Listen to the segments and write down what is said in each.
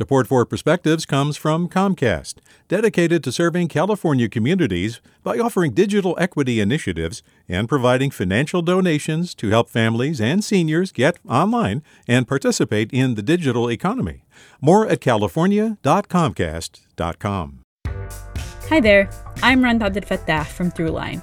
Support for Perspectives comes from Comcast, dedicated to serving California communities by offering digital equity initiatives and providing financial donations to help families and seniors get online and participate in the digital economy. More at california.comcast.com. Hi there, I'm Rund Abdelfatah from Throughline.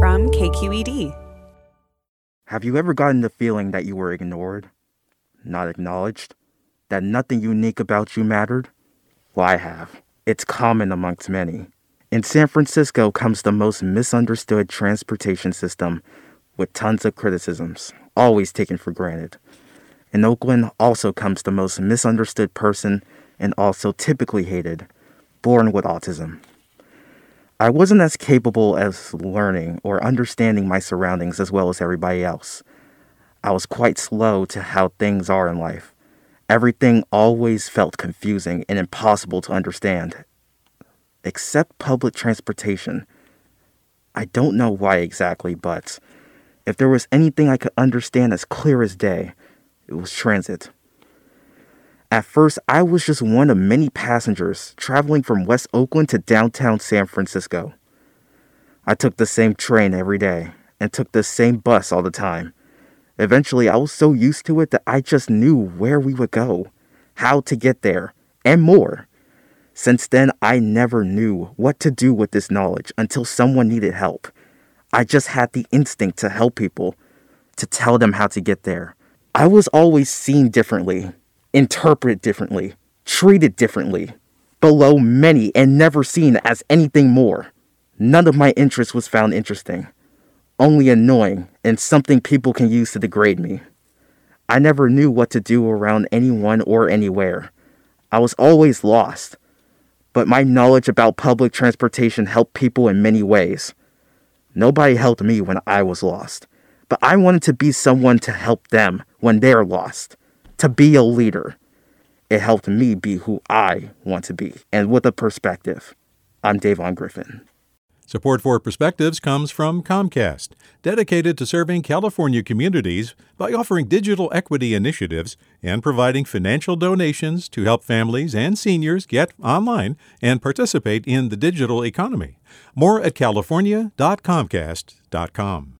From KQED. Have you ever gotten the feeling that you were ignored, not acknowledged, that nothing unique about you mattered? Well, I have. It's common amongst many. In San Francisco comes the most misunderstood transportation system with tons of criticisms, always taken for granted. In Oakland also comes the most misunderstood person and also typically hated, born with autism. I wasn't as capable as learning or understanding my surroundings as well as everybody else. I was quite slow to how things are in life. Everything always felt confusing and impossible to understand, except public transportation. I don't know why exactly, but if there was anything I could understand as clear as day, it was transit. At first, I was just one of many passengers traveling from West Oakland to downtown San Francisco. I took the same train every day and took the same bus all the time. Eventually, I was so used to it that I just knew where we would go, how to get there, and more. Since then, I never knew what to do with this knowledge until someone needed help. I just had the instinct to help people, to tell them how to get there. I was always seen differently, interpreted differently, treated differently, below many, and never seen as anything more. None of my interest was found interesting, only annoying and something people can use to degrade me. I never knew what to do around anyone or anywhere. I was always lost. But my knowledge about public transportation helped people in many ways. Nobody helped me when I was lost, but I wanted to be someone to help them when they're lost, to be a leader. It helped me be who I want to be, and with a perspective. I'm Da'Von Griffin. Support for Perspectives comes from Comcast, dedicated to serving California communities by offering digital equity initiatives and providing financial donations to help families and seniors get online and participate in the digital economy. More at california.comcast.com.